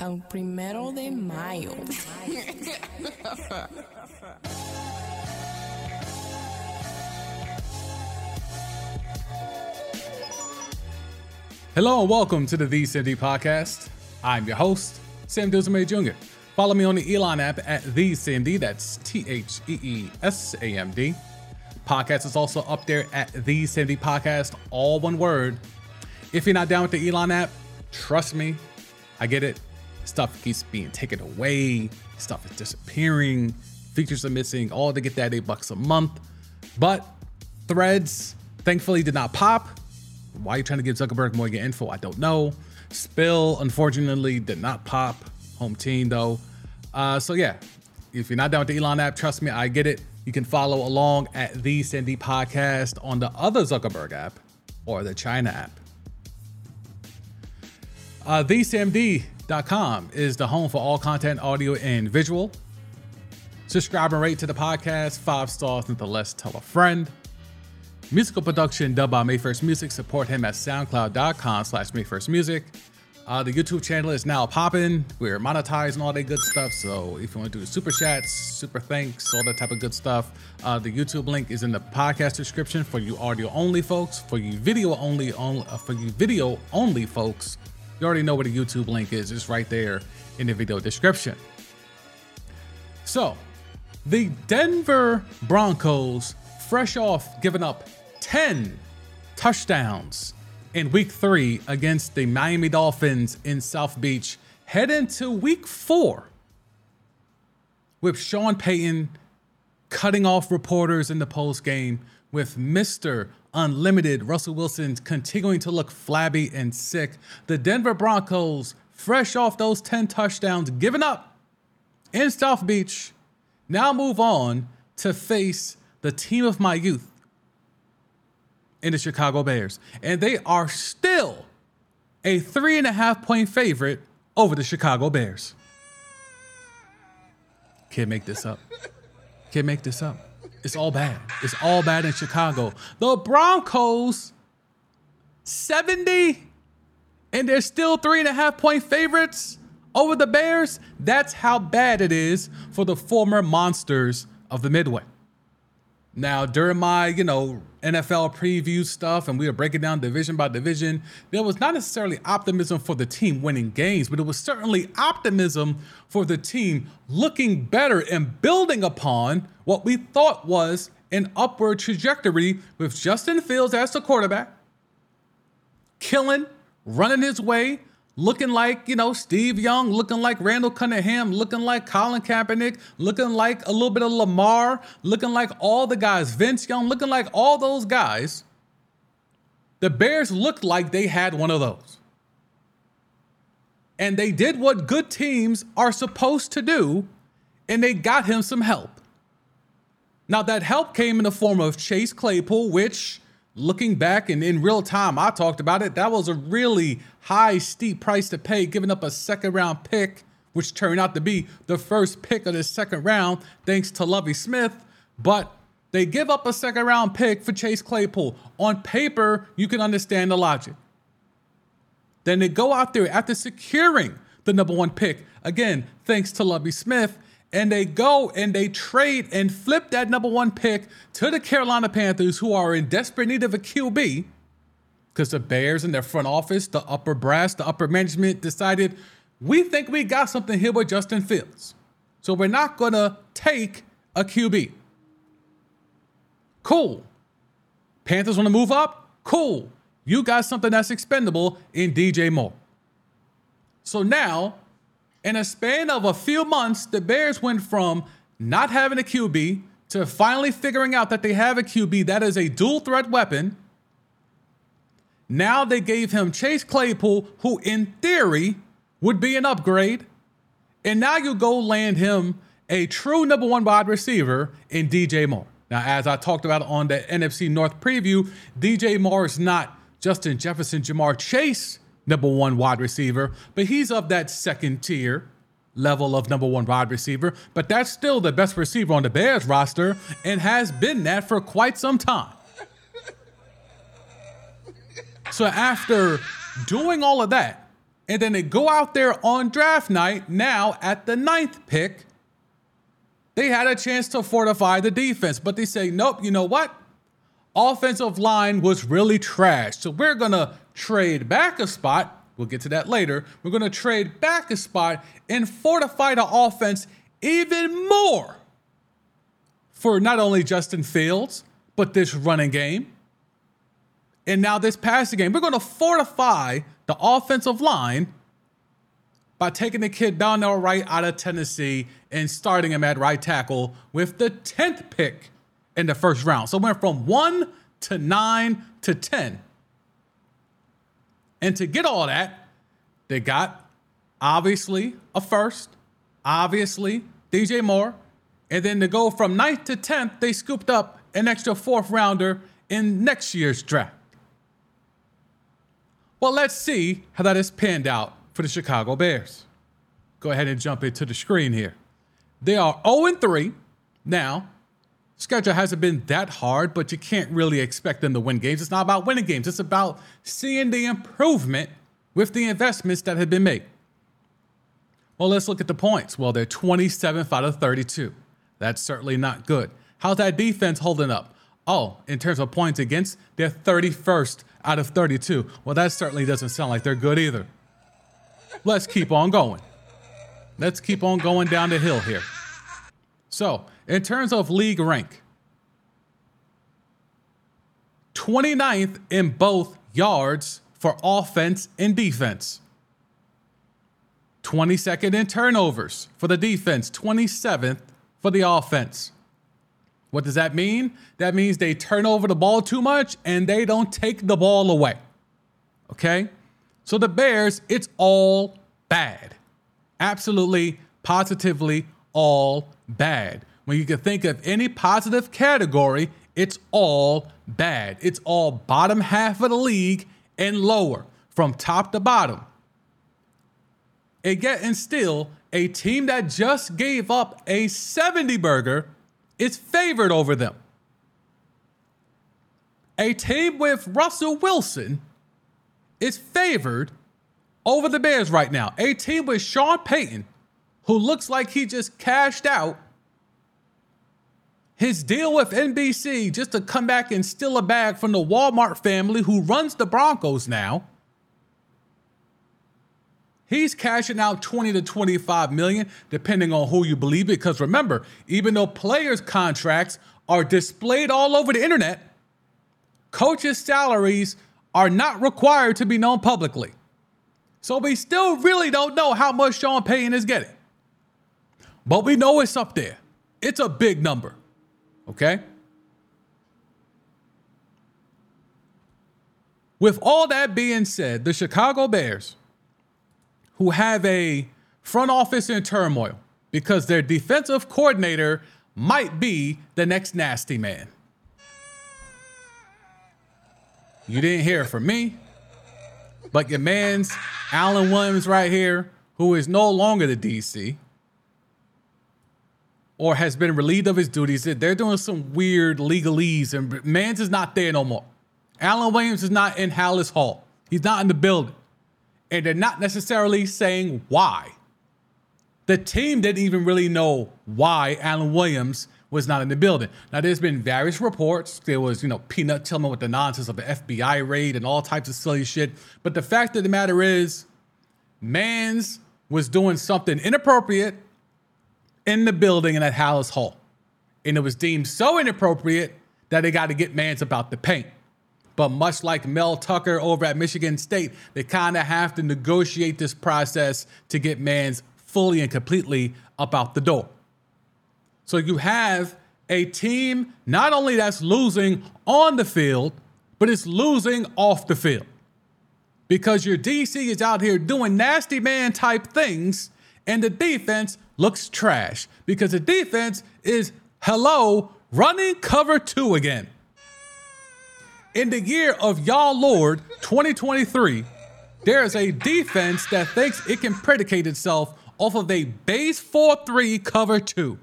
Al primero de mayo. Hello and welcome to the TheeSamD Podcast. I'm your host, Sam Duzame Jr. Follow me on the Elon app at TheeSamD. That's T H E E S A M D. Podcast is also up there at TheeSamD Podcast, all one word. If you're not down with the Elon app, trust me, I get it. Stuff keeps being taken away, stuff is disappearing, features are missing, all to get that eight bucks a month. But threads, thankfully, did not pop. Why are you trying to give Zuckerberg more your info? I don't know. Spill, unfortunately, did not pop. Home team, though. Uh, so, yeah, if you're not down with the Elon app, trust me, I get it. You can follow along at TheeSamD Podcast on the other Zuckerberg app or the China app. Uh, TheeSamD.com is the home for all content, audio, and visual. Subscribe and rate to the podcast. Five stars, nonetheless. Tell a friend. Musical production done by Mayfirst Music. Support him at soundcloud.com slash Mayfirst Music. Uh, the YouTube channel is now popping. We're monetizing all that good stuff. So if you want to do super chats, super thanks, all that type of good stuff, uh, the YouTube link is in the podcast description for you audio only folks. For you video only, on, uh, for you video only folks, you already know where the YouTube link is. It's right there in the video description. So, the Denver Broncos, fresh off giving up 10 touchdowns in week three against the Miami Dolphins in South Beach, head into week four with Sean Payton cutting off reporters in the post game, with Mr. Unlimited Russell Wilson continuing to look flabby and sick. The Denver Broncos, fresh off those 10 touchdowns given up in South Beach, now move on to face the team of my youth in the Chicago Bears. And they are still a three and a half point favorite over the Chicago Bears. Can't make this up. Can't make this up. It's all bad. It's all bad in Chicago. The Broncos, 70, and they're still three and a half point favorites over the Bears. That's how bad it is for the former monsters of the Midway. Now, during my, you know, NFL preview stuff and we were breaking down division by division, there was not necessarily optimism for the team winning games, but it was certainly optimism for the team looking better and building upon what we thought was an upward trajectory with Justin Fields as the quarterback, killing, running his way, looking like, you know, Steve Young, looking like Randall Cunningham, looking like Colin Kaepernick, looking like a little bit of Lamar, looking like all the guys, Vince Young, looking like all those guys. The Bears looked like they had one of those. And they did what good teams are supposed to do, and they got him some help. Now, that help came in the form of Chase Claypool, which looking back and in real time, I talked about it. That was a really high, steep price to pay, giving up a second round pick, which turned out to be the first pick of the second round, thanks to Lovie Smith. But they give up a second round pick for Chase Claypool. On paper, you can understand the logic. Then they go out there after securing the number one pick, again, thanks to Lovie Smith, and they go and they trade and flip that number one pick to the Carolina Panthers, who are in desperate need of a QB, because the Bears and their front office, the upper brass, the upper management decided we think we got something here with Justin Fields. So we're not going to take a QB. Cool. Panthers want to move up? Cool. You got something that's expendable in DJ Moore. So now in a span of a few months, the Bears went from not having a QB to finally figuring out that they have a QB that is a dual threat weapon. Now they gave him Chase Claypool, who in theory would be an upgrade. And now you go land him a true number one wide receiver in DJ Moore. Now, as I talked about on the NFC North preview, DJ Moore is not Justin Jefferson, Ja'Marr Chase number one wide receiver, but he's of that second tier level of number one wide receiver. But that's still the best receiver on the Bears roster and has been that for quite some time. So after doing all of that And then they go out there on draft night, now at the ninth pick. They had a chance to fortify the defense, but they say, nope, you know what? Offensive line was really trash. So we're going to trade back a spot. We'll get to that later. We're going to trade back a spot and fortify the offense even more for not only Justin Fields, but this running game. And now this passing game. We're going to fortify the offensive line by taking the kid Darnell Wright out of Tennessee and starting him at right tackle with the 10th pick in the first round. So went from one to nine to 10. And to get all that, they got obviously a first, obviously DJ Moore, and then to go from ninth to 10th, they scooped up an extra fourth rounder in next year's draft. Well, let's see how that has panned out for the Chicago Bears. Go ahead and jump into the screen here. They are 0 3 now. Schedule hasn't been that hard, but you can't really expect them to win games. It's not about winning games, it's about seeing the improvement with the investments that have been made. Well, let's look at the points. Well, they're 27th out of 32. That's certainly not good. How's that defense holding up? Oh, in terms of points against, they're 31st out of 32. Well, that certainly doesn't sound like they're good either. Let's keep on going. Let's keep on going down the hill here. So, in terms of league rank, 29th in both yards for offense and defense. 22nd in turnovers for the defense, 27th for the offense. What does that mean? That means they turn over the ball too much and they don't take the ball away. Okay? So the Bears, it's all bad. Absolutely, positively, all bad. When you can think of any positive category, it's all bad. It's all bottom half of the league and lower, from top to bottom. And yet, and still, a team that just gave up a 70 burger is favored over them. A team with Russell Wilson is favored over the Bears right now. A team with Sean Payton, who looks like he just cashed out his deal with NBC just to come back and steal a bag from the Walmart family who runs the Broncos now. He's cashing out 20 to 25 million, depending on who you believe. Because remember, even though players' contracts are displayed all over the internet, coaches' salaries are not required to be known publicly. So we still really don't know how much Sean Payton is getting. But we know it's up there. It's a big number. Okay? With all that being said, the Chicago Bears who have a front office in turmoil because their defensive coordinator might be the next nasty man. You didn't hear from me, but your man's Alan Williams right here, who is no longer the DC or has been relieved of his duties. They're doing some weird legalese, and Mans is not there no more. Alan Williams is not in Halas Hall. He's not in the building and they're not necessarily saying why. The team didn't even really know why Alan Williams was not in the building. Now, there's been various reports. There was, you know, Peanut me with the nonsense of the FBI raid and all types of silly shit. But the fact of the matter is, Mans was doing something inappropriate in the building and at Halas Hall. And it was deemed so inappropriate that they got to get Mans about the paint. But much like Mel Tucker over at Michigan State, they kind of have to negotiate this process to get Mans fully and completely up out the door. So you have a team not only that's losing on the field, but it's losing off the field. Because your DC is out here doing nasty man type things, and the defense looks trash. Because the defense is, hello, running cover two again in the year of y'all Lord 2023, there is a defense that thinks it can predicate itself off of a base 4 3 cover 2.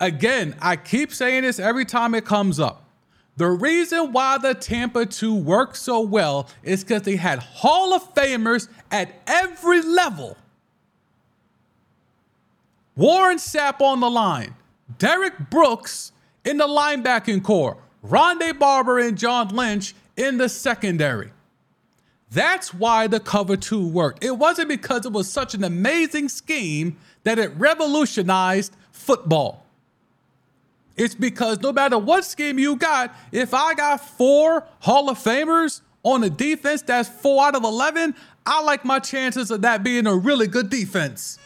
Again, I keep saying this every time it comes up. The reason why the Tampa 2 worked so well is because they had Hall of Famers at every level. Warren Sapp on the line, Derrick Brooks in the linebacking corps, Rondé Barber and John Lynch in the secondary. That's why the cover two worked. It wasn't because it was such an amazing scheme that it revolutionized football. It's because no matter what scheme you got, if I got four Hall of Famers on a defense that's four out of 11, I like my chances of that being a really good defense.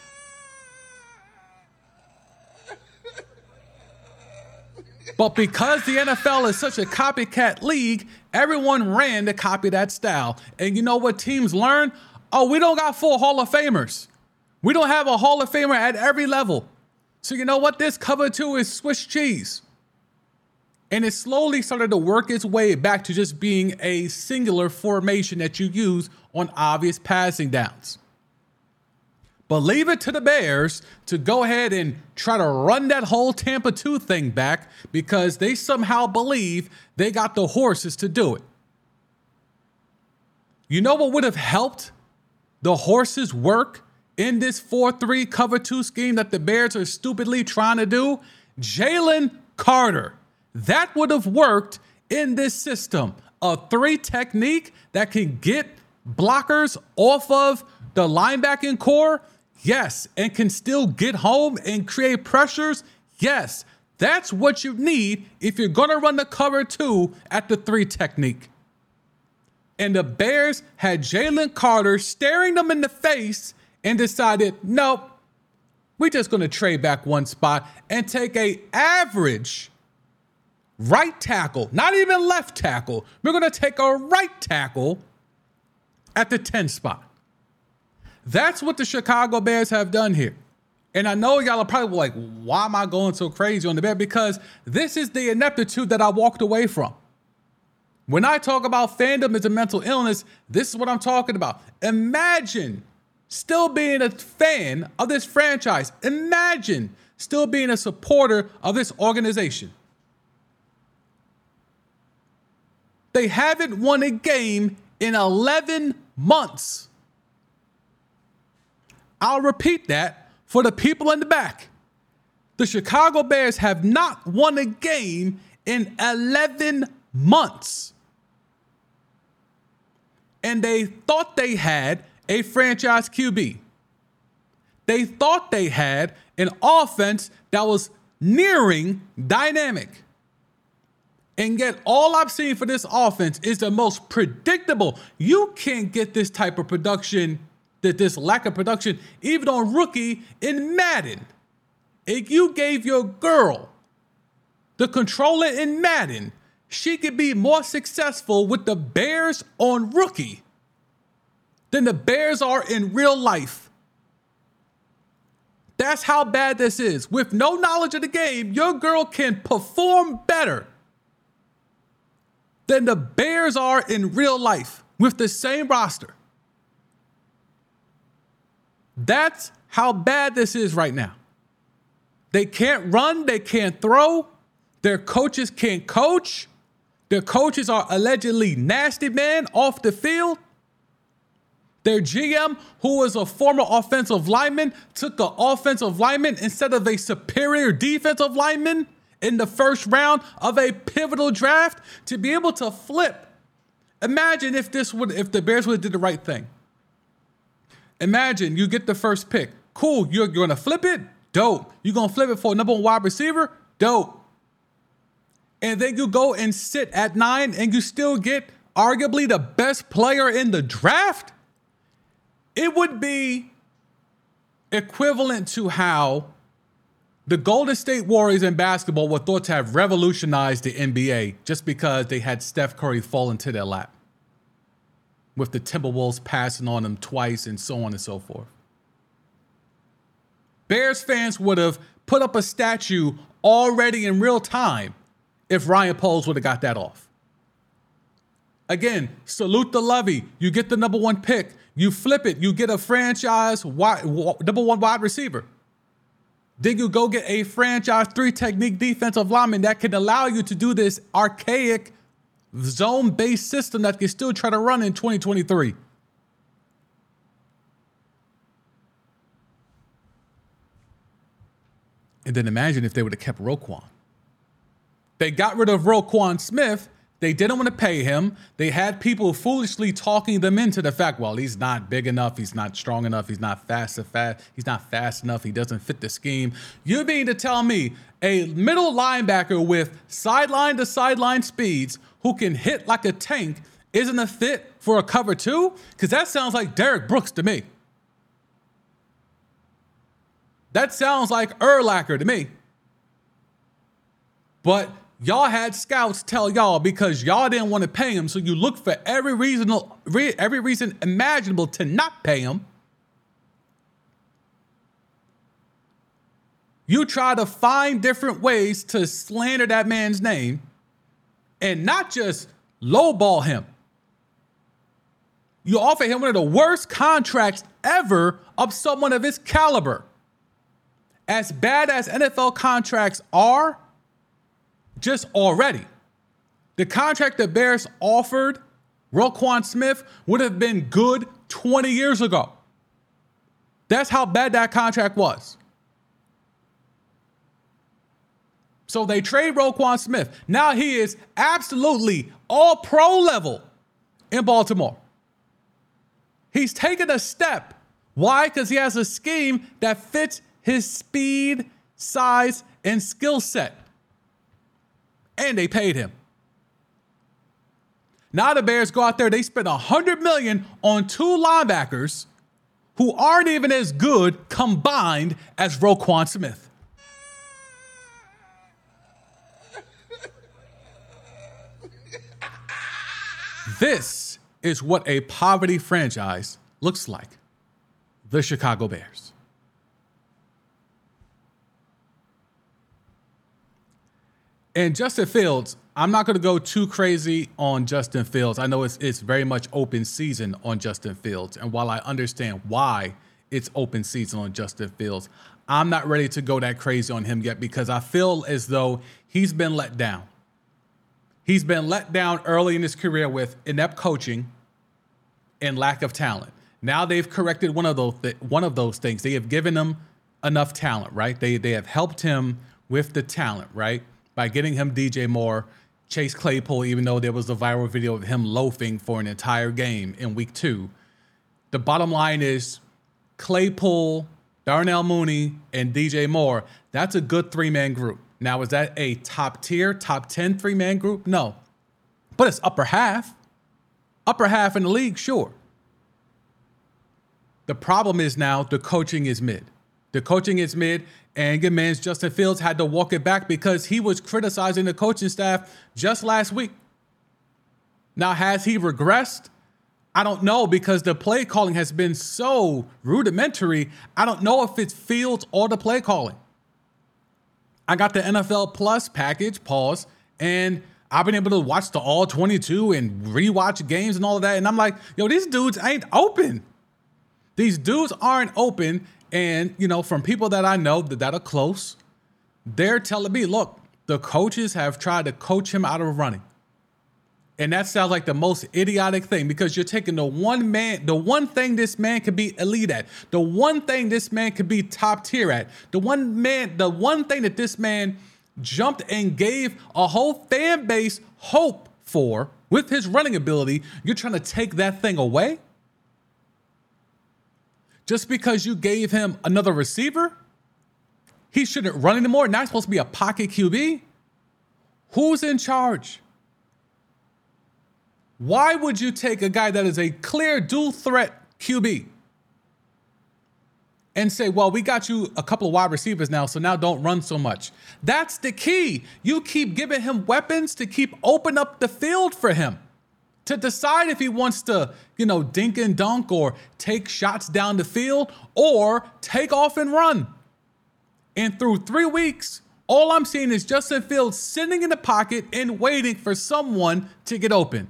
But because the NFL is such a copycat league, everyone ran to copy that style. And you know what teams learn? Oh, we don't got four Hall of Famers. We don't have a Hall of Famer at every level. So you know what? This cover two is Swiss cheese. And it slowly started to work its way back to just being a singular formation that you use on obvious passing downs. But leave it to the Bears to go ahead and try to run that whole Tampa 2 thing back because they somehow believe they got the horses to do it. You know what would have helped the horses work in this 4 3 cover 2 scheme that the Bears are stupidly trying to do? Jalen Carter. That would have worked in this system. A three technique that can get blockers off of the linebacking corps, yes, and can still get home and create pressures, yes. That's what you need if you're going to run the cover two at the three technique. And the Bears had Jalen Carter staring them in the face and decided, nope, we're just going to trade back one spot and take a average right tackle, not even left tackle. We're going to take a right tackle at the 10 spot. That's what the Chicago Bears have done here. And I know y'all are probably like, why am I going so crazy on the Bears? Because this is the ineptitude that I walked away from. When I talk about fandom as a mental illness, this is what I'm talking about. Imagine still being a fan of this franchise. Imagine still being a supporter of this organization. They haven't won a game in 11 months. I'll repeat that for the people in the back. The Chicago Bears have not won a game in 11 months. And they thought they had a franchise QB. They thought they had an offense that was nearing dynamic. And yet, all I've seen for this offense is the most predictable. You can't get this type of production, that this lack of production, even on rookie in Madden. If you gave your girl the controller in Madden, she could be more successful with the Bears on rookie than the Bears are in real life. That's how bad this is. With no knowledge of the game, your girl can perform better than the Bears are in real life with the same roster. That's how bad this is right now. They can't run, they can't throw, their coaches can't coach. Their coaches are allegedly nasty men off the field. Their GM, who was a former offensive lineman, took an offensive lineman instead of a superior defensive lineman in the first round of a pivotal draft to be able to flip. Imagine if this would if the Bears would have did the right thing. Imagine you get the first pick. Cool, you're, you're gonna flip it? Dope. You're gonna flip it for a number one wide receiver? Dope. And then you go and sit at nine and you still get arguably the best player in the draft? It would be equivalent to how the Golden State Warriors in basketball were thought to have revolutionized the NBA just because they had Steph Curry fall into their lap, with the Timberwolves passing on them twice and so on and so forth. Bears fans would have put up a statue already in real time if Ryan Poles would have got that off. Again, salute the Lovie. You get the number one pick. You flip it. You get a franchise wide, number one wide receiver. Then you go get a franchise three technique defensive lineman that can allow you to do this archaic zone based system that you still try to run in 2023. And then imagine if they would have kept Roquan. They got rid of Roquan Smith they didn't want to pay him. They had people foolishly talking them into the fact, well, he's not big enough, he's not strong enough, he's not fast fast, he's not fast enough, he doesn't fit the scheme. You mean to tell me a middle linebacker with sideline to sideline speeds who can hit like a tank isn't a fit for a cover two? Because that sounds like Derrick Brooks to me. That sounds like Urlacher to me. But y'all had scouts tell y'all because y'all didn't want to pay him, so you look for every reasonable every reason imaginable to not pay him. You try to find different ways to slander that man's name and not just lowball him. You offer him one of the worst contracts ever of someone of his caliber. As bad as NFL contracts are, just already. The contract the Bears offered Roquan Smith would have been good 20 years ago. That's how bad that contract was. So they trade Roquan Smith. Now he is absolutely all pro level in Baltimore. He's taken a step. Why? Because he has a scheme that fits his speed, size, and skill set and they paid him. Now the Bears go out there, they spend a hundred million on two linebackers who aren't even as good combined as Roquan Smith. This is what a poverty franchise looks like. The Chicago Bears. And Justin Fields, I'm not going to go too crazy on Justin Fields. I know it's it's very much open season on Justin Fields, and while I understand why it's open season on Justin Fields, I'm not ready to go that crazy on him yet because I feel as though he's been let down. He's been let down early in his career with inept coaching and lack of talent. Now they've corrected one of those th- one of those things. They have given him enough talent, right? They they have helped him with the talent, right? by getting him DJ Moore, Chase Claypool, even though there was a viral video of him loafing for an entire game in week two. The bottom line is Claypool, Darnell Mooney, and DJ Moore. That's a good three man group. Now, is that a top tier, top 10 three man group? No. But it's upper half. Upper half in the league, sure. The problem is now the coaching is mid. The coaching is mid, and good man's Justin Fields had to walk it back because he was criticizing the coaching staff just last week. Now, has he regressed? I don't know because the play calling has been so rudimentary. I don't know if it's Fields or the play calling. I got the NFL Plus package, pause, and I've been able to watch the all 22 and rewatch games and all of that. And I'm like, yo, these dudes ain't open. These dudes aren't open. And, you know, from people that I know that, that are close, they're telling me, look, the coaches have tried to coach him out of running. And that sounds like the most idiotic thing because you're taking the one man, the one thing this man could be elite at, the one thing this man could be top tier at, the one man, the one thing that this man jumped and gave a whole fan base hope for with his running ability, you're trying to take that thing away? just because you gave him another receiver, he shouldn't run anymore. Now he's supposed to be a pocket QB. Who's in charge? Why would you take a guy that is a clear dual threat QB and say, well, we got you a couple of wide receivers now, so now don't run so much? That's the key. You keep giving him weapons to keep open up the field for him to decide if he wants to, you know, dink and dunk or take shots down the field or take off and run. And through three weeks, all I'm seeing is Justin Fields sitting in the pocket and waiting for someone to get open.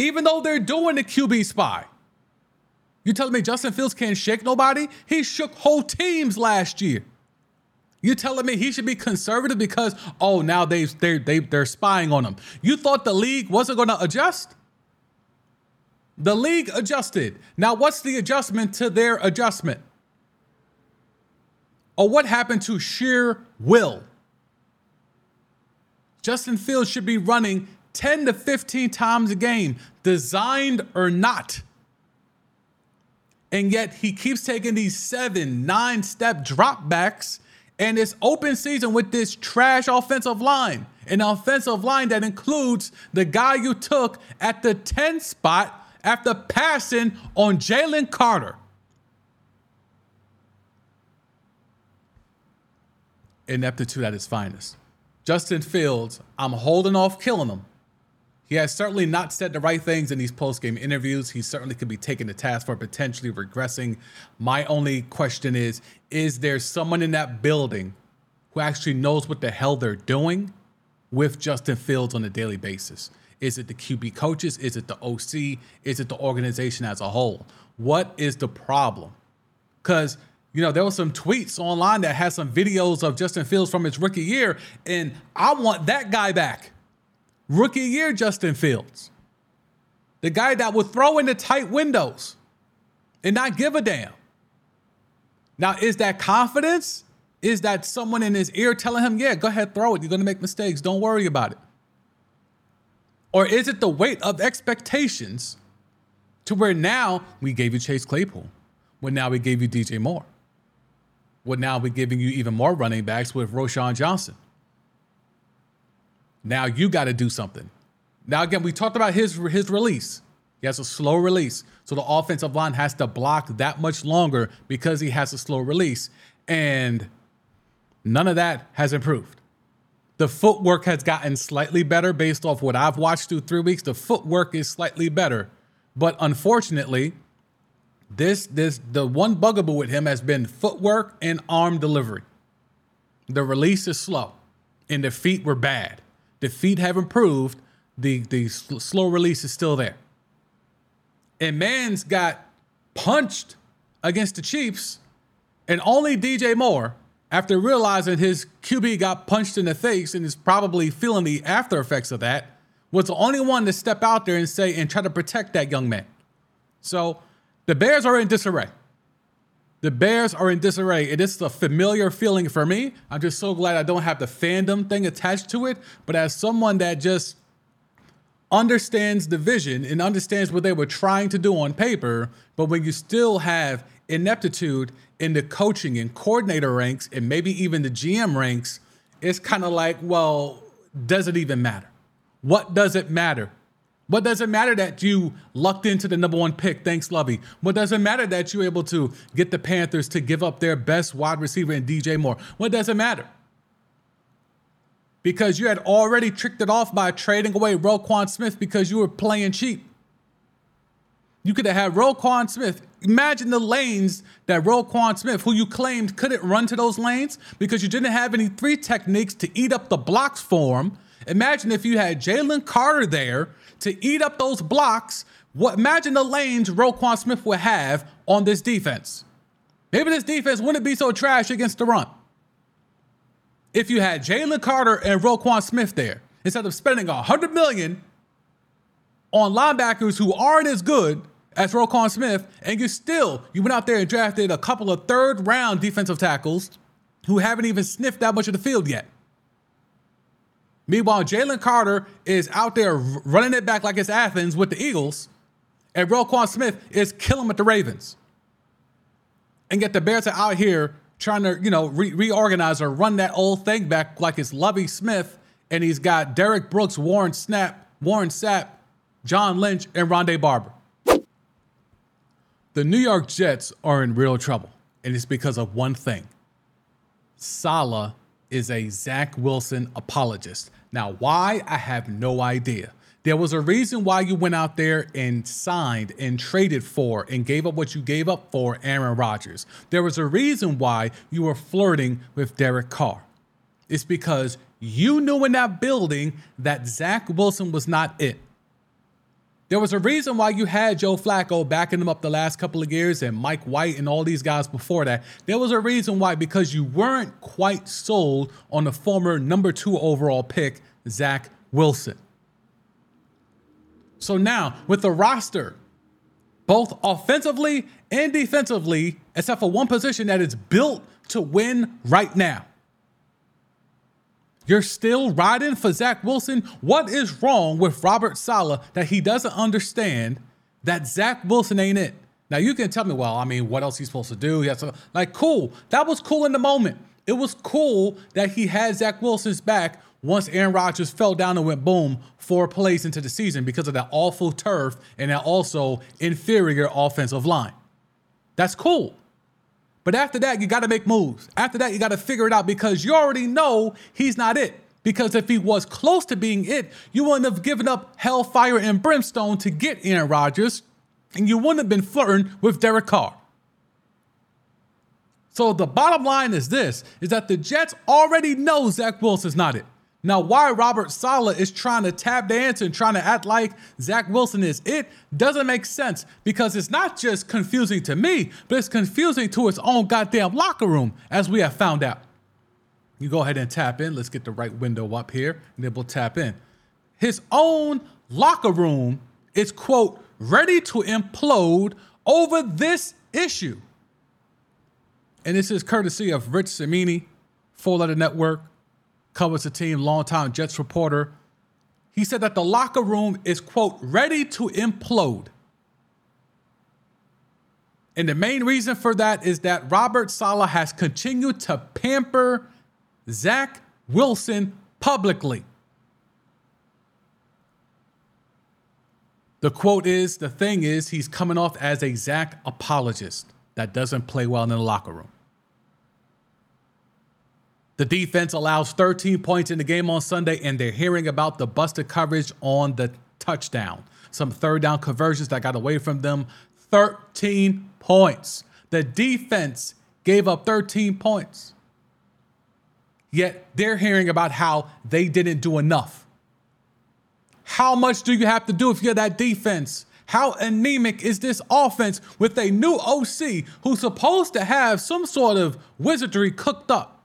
Even though they're doing the QB spy. You telling me Justin Fields can't shake nobody? He shook whole teams last year. You telling me he should be conservative because oh now they they they they're spying on him. You thought the league wasn't going to adjust? The league adjusted. Now what's the adjustment to their adjustment? Or what happened to sheer will? Justin Fields should be running 10 to 15 times a game, designed or not. And yet he keeps taking these seven, nine step dropbacks and it's open season with this trash offensive line. An offensive line that includes the guy you took at the 10 spot after passing on Jalen Carter. Ineptitude at its finest. Justin Fields, I'm holding off killing him he has certainly not said the right things in these post game interviews. He certainly could be taken to task for potentially regressing. My only question is Is there someone in that building who actually knows what the hell they're doing with Justin Fields on a daily basis? Is it the QB coaches? Is it the OC? Is it the organization as a whole? What is the problem? Because you know, there were some tweets online that had some videos of Justin Fields from his rookie year, and I want that guy back. Rookie year, Justin Fields. The guy that would throw in the tight windows and not give a damn. Now, is that confidence? Is that someone in his ear telling him, yeah, go ahead, throw it. You're going to make mistakes. Don't worry about it. Or is it the weight of expectations to where now we gave you Chase Claypool? Well, now we gave you DJ Moore. Well, now we're giving you even more running backs with Roschon Johnson. Now you got to do something. Now again, we talked about his his release. He has a slow release, so the offensive line has to block that much longer because he has a slow release, and none of that has improved. The footwork has gotten slightly better based off what I've watched through three weeks. The footwork is slightly better, but unfortunately, this this the one bugaboo with him has been footwork and arm delivery. The release is slow, and the feet were bad. The feet have improved. The the slow release is still there. And Man's got punched against the Chiefs, and only DJ Moore, after realizing his QB got punched in the face and is probably feeling the after effects of that, was the only one to step out there and say and try to protect that young man. So the Bears are in disarray. The Bears are in disarray. It is a familiar feeling for me. I'm just so glad I don't have the fandom thing attached to it. But as someone that just understands the vision and understands what they were trying to do on paper, but when you still have ineptitude in the coaching and coordinator ranks and maybe even the GM ranks, it's kind of like, well, does it even matter? What does it matter? What does it matter that you lucked into the number one pick? Thanks, Lovie. What does it matter that you're able to get the Panthers to give up their best wide receiver in DJ Moore? What does it matter? Because you had already tricked it off by trading away Roquan Smith because you were playing cheap. You could have had Roquan Smith. Imagine the lanes that Roquan Smith, who you claimed couldn't run to those lanes because you didn't have any three techniques to eat up the blocks for him. Imagine if you had Jalen Carter there to eat up those blocks, what imagine the lanes Roquan Smith would have on this defense. Maybe this defense wouldn't be so trash against the run. If you had Jalen Carter and Roquan Smith there, instead of spending a hundred million on linebackers who aren't as good as Roquan Smith, and you still you went out there and drafted a couple of third round defensive tackles who haven't even sniffed that much of the field yet. Meanwhile, Jalen Carter is out there running it back like it's Athens with the Eagles, and Roquan Smith is killing with the Ravens. And yet the Bears are out here trying to, you know, re- reorganize or run that old thing back like it's Lovie Smith, and he's got Derrick Brooks, Warren Snap, Warren Sapp, John Lynch, and Rondé Barber. The New York Jets are in real trouble, and it's because of one thing. Saleh is a Zach Wilson apologist. Now, why? I have no idea. There was a reason why you went out there and signed and traded for and gave up what you gave up for Aaron Rodgers. There was a reason why you were flirting with Derek Carr. It's because you knew in that building that Zach Wilson was not it. There was a reason why you had Joe Flacco backing them up the last couple of years and Mike White and all these guys before that. There was a reason why because you weren't quite sold on the former number two overall pick, Zach Wilson. So now, with the roster, both offensively and defensively, except for one position that is built to win right now, you're still riding for Zach Wilson. What is wrong with Robert Saleh that he doesn't understand that Zach Wilson ain't it? Now you can tell me, well, I mean, what else he's supposed to do? He has to like cool. That was cool in the moment. It was cool that he had Zach Wilson's back once Aaron Rodgers fell down and went boom four plays into the season because of that awful turf and that also inferior offensive line. That's cool. But after that, you got to make moves. After that, you got to figure it out because you already know he's not it. Because if he was close to being it, you wouldn't have given up hellfire and brimstone to get Aaron Rodgers, and you wouldn't have been flirting with Derek Carr. So the bottom line is this: is that the Jets already know Zach Wilson's not it. Now, why Robert Saleh is trying to tap dance and trying to act like Zach Wilson is it doesn't make sense because it's not just confusing to me, but it's confusing to its own goddamn locker room, as we have found out. You go ahead and tap in. Let's get the right window up here, and then we'll tap in. His own locker room is, quote, ready to implode over this issue. And this is courtesy of Rich Cimini, Four Letter Network covers the team, longtime Jets reporter. He said that the locker room is, quote, ready to implode. And the main reason for that is that Robert Saleh has continued to pamper Zach Wilson publicly. The quote is the thing is, he's coming off as a Zach apologist that doesn't play well in the locker room. The defense allows 13 points in the game on Sunday, and they're hearing about the busted coverage on the touchdown. Some third down conversions that got away from them. 13 points. The defense gave up 13 points. Yet they're hearing about how they didn't do enough. How much do you have to do if you're that defense? How anemic is this offense with a new OC who's supposed to have some sort of wizardry cooked up?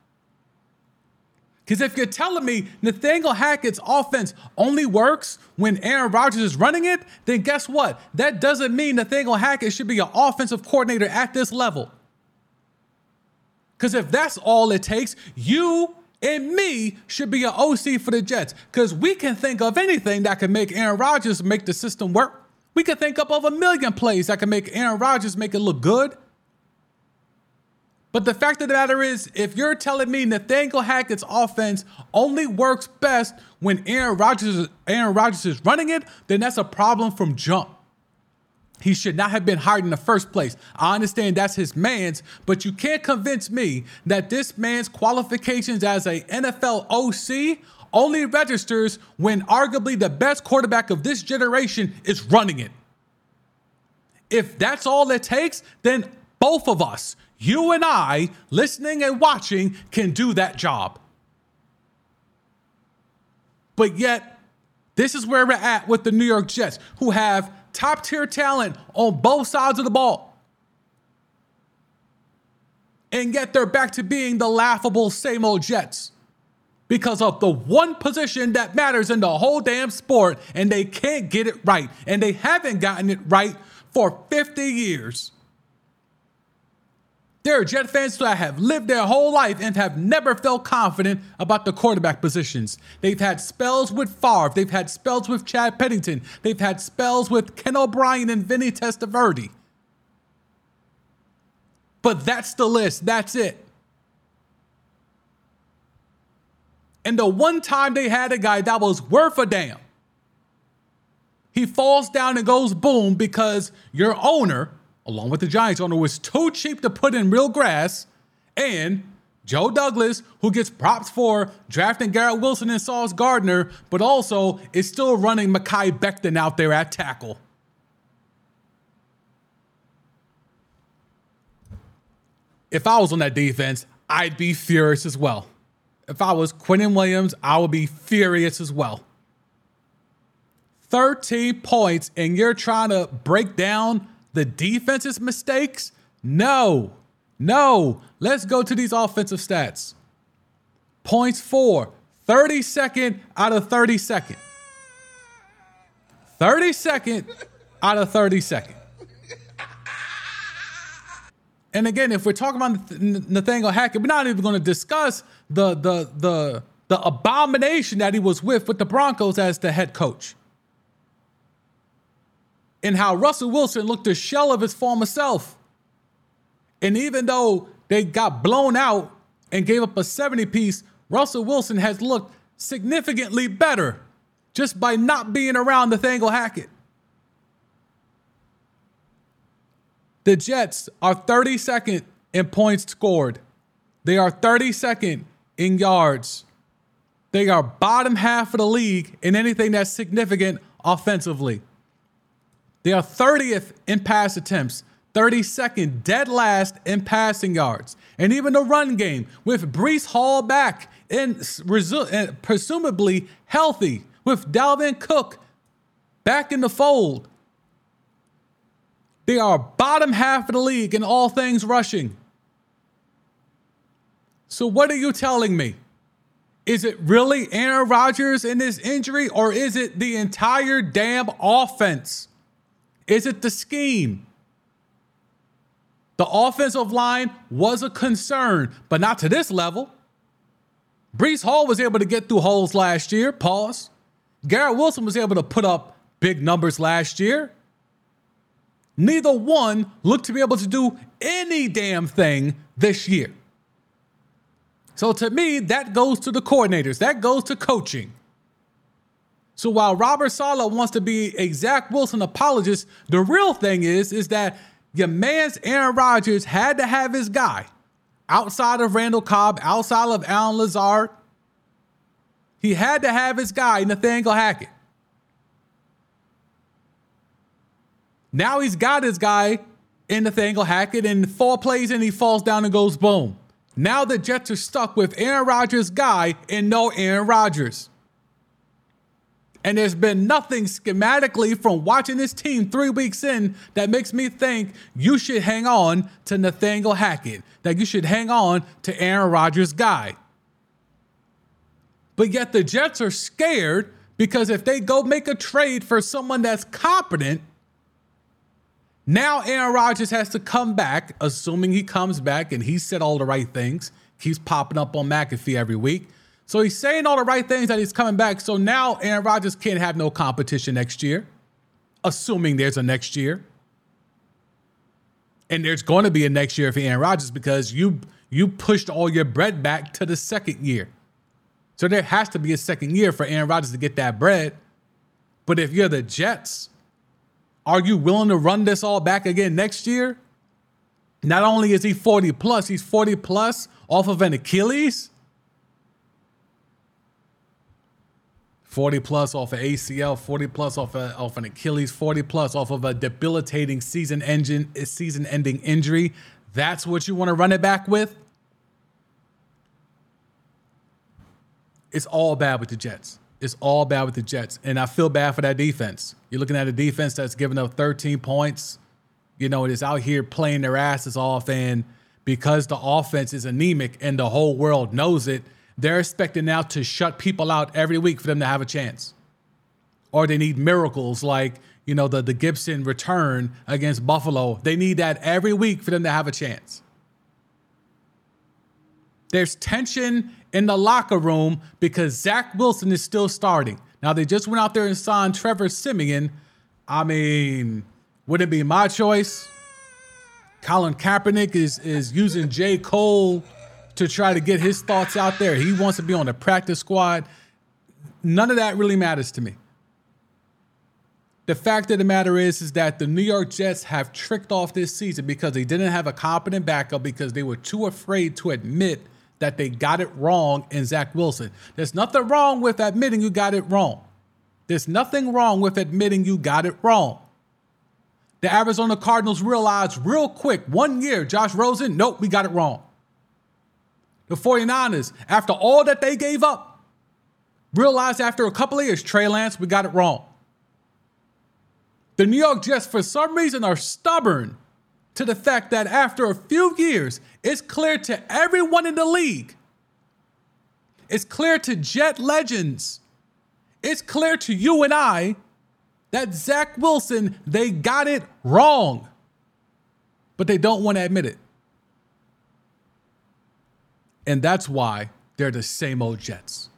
Because if you're telling me Nathaniel Hackett's offense only works when Aaron Rodgers is running it, then guess what? That doesn't mean Nathaniel Hackett should be an offensive coordinator at this level. Because if that's all it takes, you and me should be an OC for the Jets. Because we can think of anything that can make Aaron Rodgers make the system work. We can think up of a million plays that can make Aaron Rodgers make it look good. But the fact of the matter is, if you're telling me Nathaniel Hackett's offense only works best when Aaron Rodgers, Aaron Rodgers is running it, then that's a problem from jump. He should not have been hired in the first place. I understand that's his man's, but you can't convince me that this man's qualifications as a NFL OC only registers when arguably the best quarterback of this generation is running it. If that's all it takes, then both of us, you and I, listening and watching, can do that job. But yet, this is where we're at with the New York Jets, who have top tier talent on both sides of the ball. And yet they're back to being the laughable same old Jets because of the one position that matters in the whole damn sport, and they can't get it right. And they haven't gotten it right for 50 years. There are Jet fans that have lived their whole life and have never felt confident about the quarterback positions. They've had spells with Favre. They've had spells with Chad Pennington. They've had spells with Ken O'Brien and Vinny Testaverde. But that's the list. That's it. And the one time they had a guy that was worth a damn, he falls down and goes boom because your owner along with the Giants owner, was too cheap to put in real grass, and Joe Douglas, who gets props for drafting Garrett Wilson and Sauce Gardner, but also is still running Mekhi Becton out there at tackle. If I was on that defense, I'd be furious as well. If I was Quinnen Williams, I would be furious as well. 13 points and you're trying to break down the defense's mistakes? No, no. Let's go to these offensive stats. Points for 32nd out of 32nd. 32nd out of 32nd. And again, if we're talking about Nathaniel Hackett, we're not even going to discuss the the the the abomination that he was with with the Broncos as the head coach. And how Russell Wilson looked a shell of his former self. And even though they got blown out and gave up a 70 piece, Russell Wilson has looked significantly better just by not being around Nathaniel Hackett. The Jets are 32nd in points scored. They are 32nd in yards. They are bottom half of the league in anything that's significant offensively. They are 30th in pass attempts, 32nd dead last in passing yards. And even the run game with Breece Hall back and, resu- presumably healthy with Dalvin Cook back in the fold. They are bottom half of the league in all things rushing. So, what are you telling me? Is it really Aaron Rodgers in this injury, or is it the entire damn offense? Is it the scheme? The offensive line was a concern, but not to this level. Breece Hall was able to get through holes last year. Pause. Garrett Wilson was able to put up big numbers last year. Neither one looked to be able to do any damn thing this year. So to me, that goes to the coordinators, that goes to coaching. So while Robert Saleh wants to be a Zach Wilson apologist, the real thing is, is that your man's Aaron Rodgers had to have his guy outside of Randall Cobb, outside of Allen Lazard. He had to have his guy, Nathaniel Hackett. Now he's got his guy in Nathaniel Hackett, and four plays and he falls down and goes boom. Now the Jets are stuck with Aaron Rodgers' guy and no Aaron Rodgers. And there's been nothing schematically from watching this team three weeks in that makes me think you should hang on to Nathaniel Hackett, that you should hang on to Aaron Rodgers' guy. But yet the Jets are scared because if they go make a trade for someone that's competent, now Aaron Rodgers has to come back, assuming he comes back and he said all the right things. He's popping up on McAfee every week. So he's saying all the right things that he's coming back. So now Aaron Rodgers can't have no competition next year, assuming there's a next year. And there's going to be a next year for Aaron Rodgers because you you pushed all your bread back to the second year. So there has to be a second year for Aaron Rodgers to get that bread. But if you're the Jets, are you willing to run this all back again next year? Not only is he 40 plus, he's 40 plus off of an Achilles. 40 plus off of ACL, 40 plus off of, off an Achilles, 40 plus off of a debilitating season engine season ending injury. That's what you want to run it back with? It's all bad with the Jets. It's all bad with the Jets. And I feel bad for that defense. You're looking at a defense that's giving up 13 points. You know, it is out here playing their asses off. And because the offense is anemic and the whole world knows it, they're expecting now to shut people out every week for them to have a chance. Or they need miracles like, you know, the, the Gipson return against Buffalo. They need that every week for them to have a chance. There's tension in the locker room because Zach Wilson is still starting. Now, they just went out there and signed Trevor Siemian. I mean, would it be my choice? Colin Kaepernick is, is using J. Cole to try to get his thoughts out there. He wants to be on the practice squad. None of that really matters to me. The fact of the matter is, is that the New York Jets have tricked off this season because they didn't have a competent backup because they were too afraid to admit that they got it wrong in Zach Wilson. There's nothing wrong with admitting you got it wrong. There's nothing wrong with admitting you got it wrong. The Arizona Cardinals realized real quick, one year, Josh Rosen, nope, we got it wrong. The 49ers, after all that they gave up, realized after a couple of years, Trey Lance, we got it wrong. The New York Jets, for some reason, are stubborn to the fact that after a few years, it's clear to everyone in the league, it's clear to Jet legends, it's clear to you and I that Zach Wilson, they got it wrong, but they don't want to admit it. And that's why they're the same old Jets.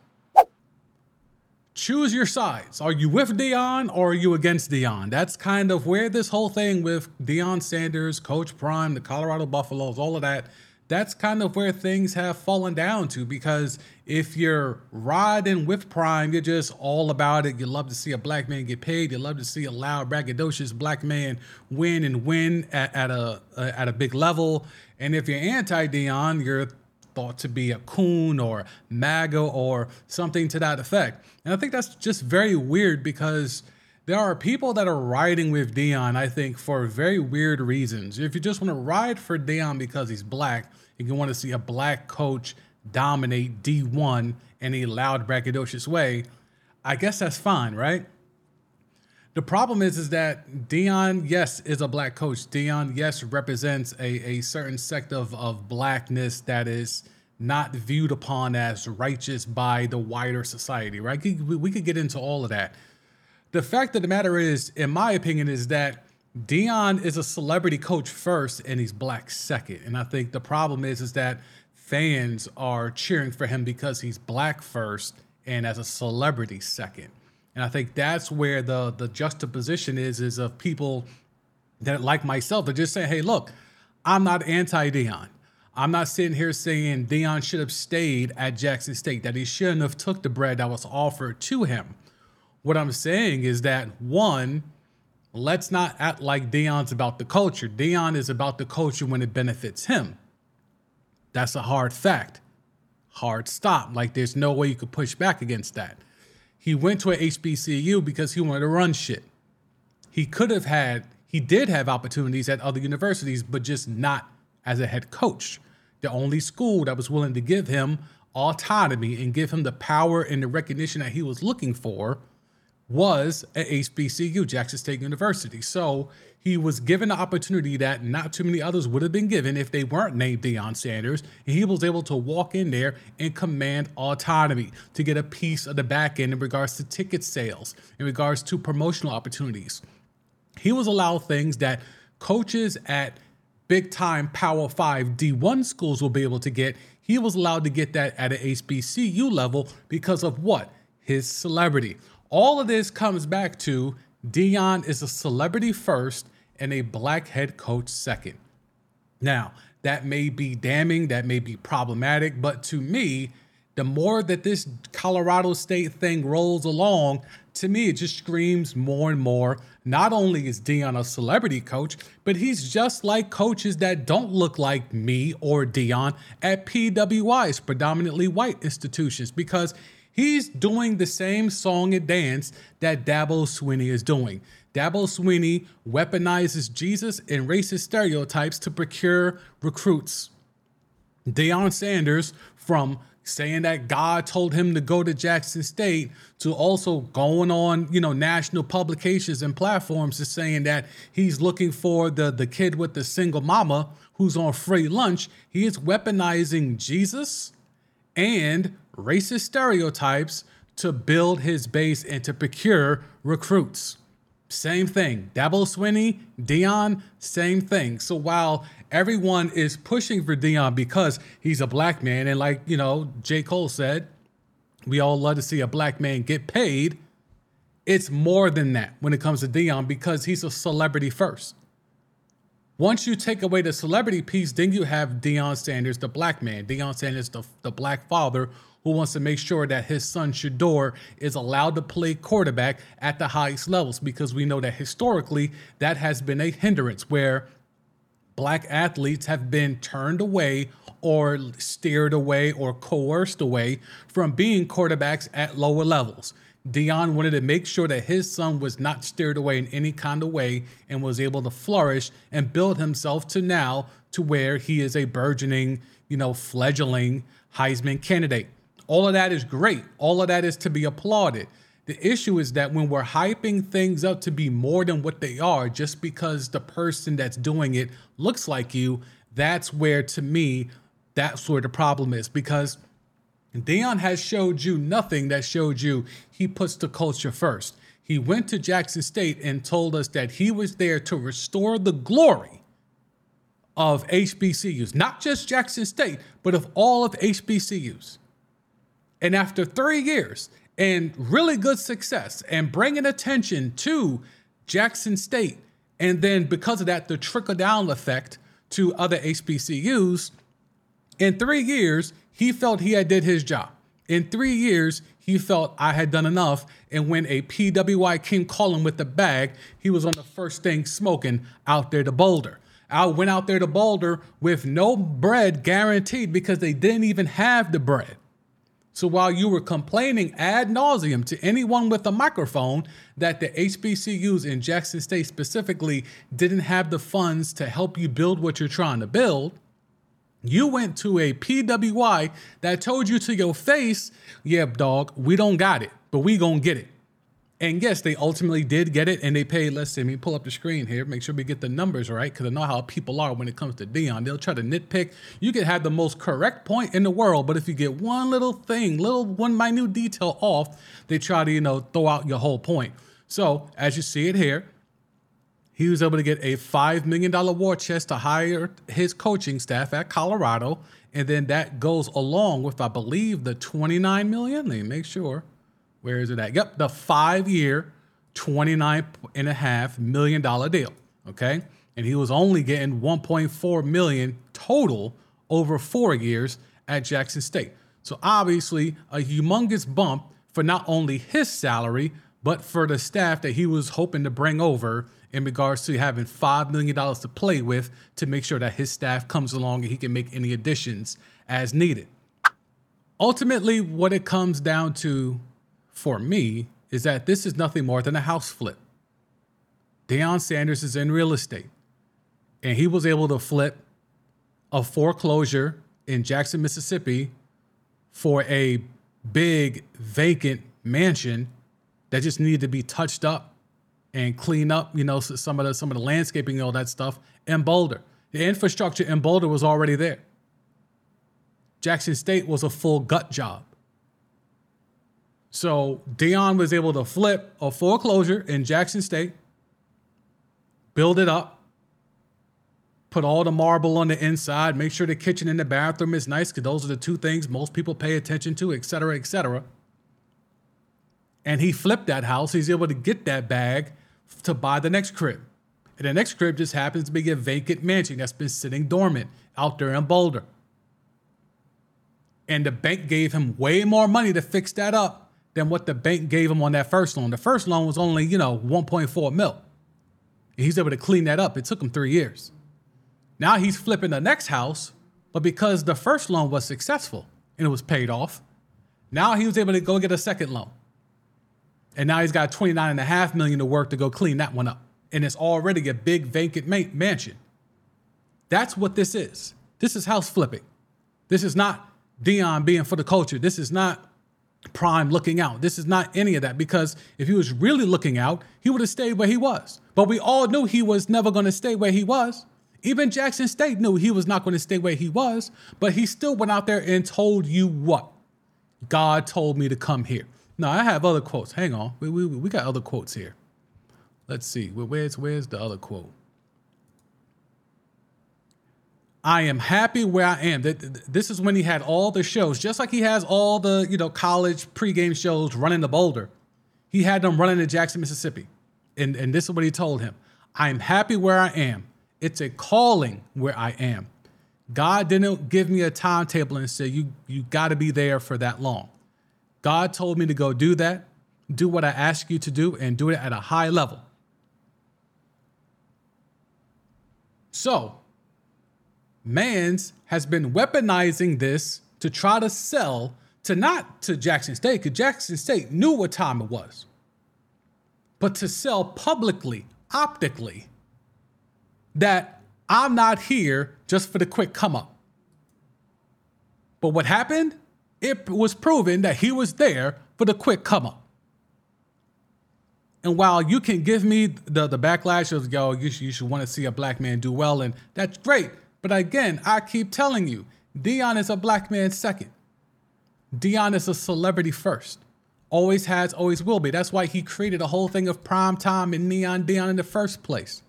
Choose your sides. Are you with Deion or are you against Deion? That's kind of where this whole thing with Deion Sanders, Coach Prime, the Colorado Buffaloes, all of that, that's kind of where things have fallen down to because if you're riding with Prime, you're just all about it. You love to see a black man get paid. You love to see a loud, braggadocious black man win and win at, at a, a at a big level. And if you're anti Deion, you're thought to be a coon or MAGA or something to that effect. And I think that's just very weird because there are people that are riding with Deion, I think, for very weird reasons. If you just want to ride for Deion because he's black, and you want to see a black coach dominate D1 in a loud, braggadocious way, I guess that's fine, right? The problem is, is that Deion, yes, is a black coach. Deion, yes, represents a, a certain sect of, of blackness that is not viewed upon as righteous by the wider society, right? We, could get into all of that. The fact of the matter is, in my opinion, is that Deion is a celebrity coach first and he's black second. And I think the problem is, is that fans are cheering for him because he's black first and as a celebrity second. And I think that's where the the juxtaposition is is of people that like myself are just saying, hey, look, I'm not anti Deion. I'm not sitting here saying Deion should have stayed at Jackson State, that he shouldn't have took the bread that was offered to him. What I'm saying is that one, let's not act like Deion's about the culture. Deion is about the culture when it benefits him. That's a hard fact. Hard stop. Like there's no way you could push back against that. He went to a HBCU because he wanted to run shit. He could have had, he did have opportunities at other universities, but just not as a head coach. The only school that was willing to give him autonomy and give him the power and the recognition that he was looking for was at HBCU, Jackson State University. So he was given the opportunity that not too many others would have been given if they weren't named Deion Sanders. And he was able to walk in there and command autonomy to get a piece of the back end in regards to ticket sales, in regards to promotional opportunities. He was allowed things that coaches at big time Power 5 D1 schools will be able to get. He was allowed to get that at an HBCU level because of what? His celebrity. All of this comes back to Deion is a celebrity first and a black head coach second. Now, that may be damning, that may be problematic, but to me, the more that this Colorado State thing rolls along, to me, it just screams more and more. Not only is Deion a celebrity coach, but he's just like coaches that don't look like me or Deion at PWIs, predominantly white institutions, because He's doing the same song and dance that Dabo Swinney is doing. Dabo Swinney weaponizes Jesus and racist stereotypes to procure recruits. Deion Sanders, from saying that God told him to go to Jackson State to also going on, you know, national publications and platforms to saying that he's looking for the the kid with the single mama who's on free lunch. He is weaponizing Jesus and racist stereotypes to build his base and to procure recruits. Same thing. Dabo Swinney, Deion, same thing. So while everyone is pushing for Deion because he's a black man, and like, you know, J. Cole said, we all love to see a black man get paid. It's more than that when it comes to Deion because he's a celebrity first. Once you take away the celebrity piece, then you have Deion Sanders, the black man. Deion Sanders, the, the black father who wants to make sure that his son Shedeur is allowed to play quarterback at the highest levels because we know that historically that has been a hindrance where black athletes have been turned away or steered away or coerced away from being quarterbacks at lower levels. Deion wanted to make sure that his son was not steered away in any kind of way and was able to flourish and build himself to now to where he is a burgeoning, you know, fledgling Heisman candidate. All of that is great. All of that is to be applauded. The issue is that when we're hyping things up to be more than what they are, just because the person that's doing it looks like you, that's where, to me, that's where the problem is. Because Deion has showed you nothing that showed you he puts the culture first. He went to Jackson State and told us that he was there to restore the glory of HBCUs, not just Jackson State, but of all of HBCUs. And after three years and really good success and bringing attention to Jackson State, and then because of that, the trickle down effect to other HBCUs, in three years, he felt he had did his job. In three years, he felt I had done enough. And when a PWI came calling with the bag, he was on the first thing smoking out there to Boulder. I went out there to Boulder with no bread guaranteed because they didn't even have the bread. So while you were complaining ad nauseum to anyone with a microphone that the HBCUs in Jackson State specifically didn't have the funds to help you build what you're trying to build, you went to a PWI that told you to your face, yeah, dog, we don't got it, but we gonna get it. And yes, they ultimately did get it, and they paid. Let's see, let me pull up the screen here, make sure we get the numbers right, because I know how people are when it comes to Deion. They'll try to nitpick. You can have the most correct point in the world, but if you get one little thing, little one minute detail off, they try to you know throw out your whole point. So as you see it here, he was able to get a five million dollar war chest to hire his coaching staff at Colorado, and then that goes along with, I believe, the twenty nine million. Let me make sure. Where is it at? Yep, the five year, $29.5 million deal. Okay. And he was only getting 1.4 million total over four years at Jackson State. So obviously a humongous bump for not only his salary, but for the staff that he was hoping to bring over in regards to having $5 million to play with to make sure that his staff comes along and he can make any additions as needed. Ultimately, what it comes down to for me is that this is nothing more than a house flip. Deion Sanders is in real estate, and he was able to flip a foreclosure in Jackson, Mississippi for a big vacant mansion that just needed to be touched up and clean up, you know, some of the some of the landscaping and all that stuff in Boulder. The infrastructure in Boulder was already there. Jackson State was a full gut job. So Deion was able to flip a foreclosure in Jackson State, build it up, put all the marble on the inside, make sure the kitchen and the bathroom is nice, because those are the two things most people pay attention to, et cetera, et cetera. And he flipped that house. He's able to get that bag to buy the next crib. And the next crib just happens to be a vacant mansion that's been sitting dormant out there in Boulder. And the bank gave him way more money to fix that up than what the bank gave him on that first loan. The first loan was only, you know, 1.4 mil. And he's able to clean that up. It took him three years. Now he's flipping the next house, but because the first loan was successful and it was paid off, now he was able to go get a second loan. And now he's got 29 and a half million to work to go clean that one up. And it's already a big vacant ma- mansion. That's what this is. This is house flipping. This is not Deion being for the culture. This is not Prime looking out. This is not any of that because if he was really looking out, he would have stayed where he was. But we all knew he was never going to stay where he was. Even Jackson State knew he was not going to stay where he was, but he still went out there and told you what? God told me to come here. Now, I have other quotes. Hang on. We, we, we got other quotes here. Let's see. Where's, where's the other quote? I am happy where I am. This is when he had all the shows, just like he has all the you know college pregame shows running the Boulder. He had them running in Jackson, Mississippi, and and this is what he told him: I am happy where I am. It's a calling where I am. God didn't give me a timetable and say you you got to be there for that long. God told me to go do that, do what I ask you to do, and do it at a high level. So Mans has been weaponizing this to try to sell to not to Jackson State, because Jackson State knew what time it was, but to sell publicly, optically, that I'm not here just for the quick come up. But what happened? It was proven that he was there for the quick come up. And while you can give me the, the backlash of, yo, you should, you should want to see a black man do well, and that's great. But again, I keep telling you, Deion is a black man second. Deion is a celebrity first. Always has, always will be. That's why he created a whole thing of prime time and neon Deion in the first place.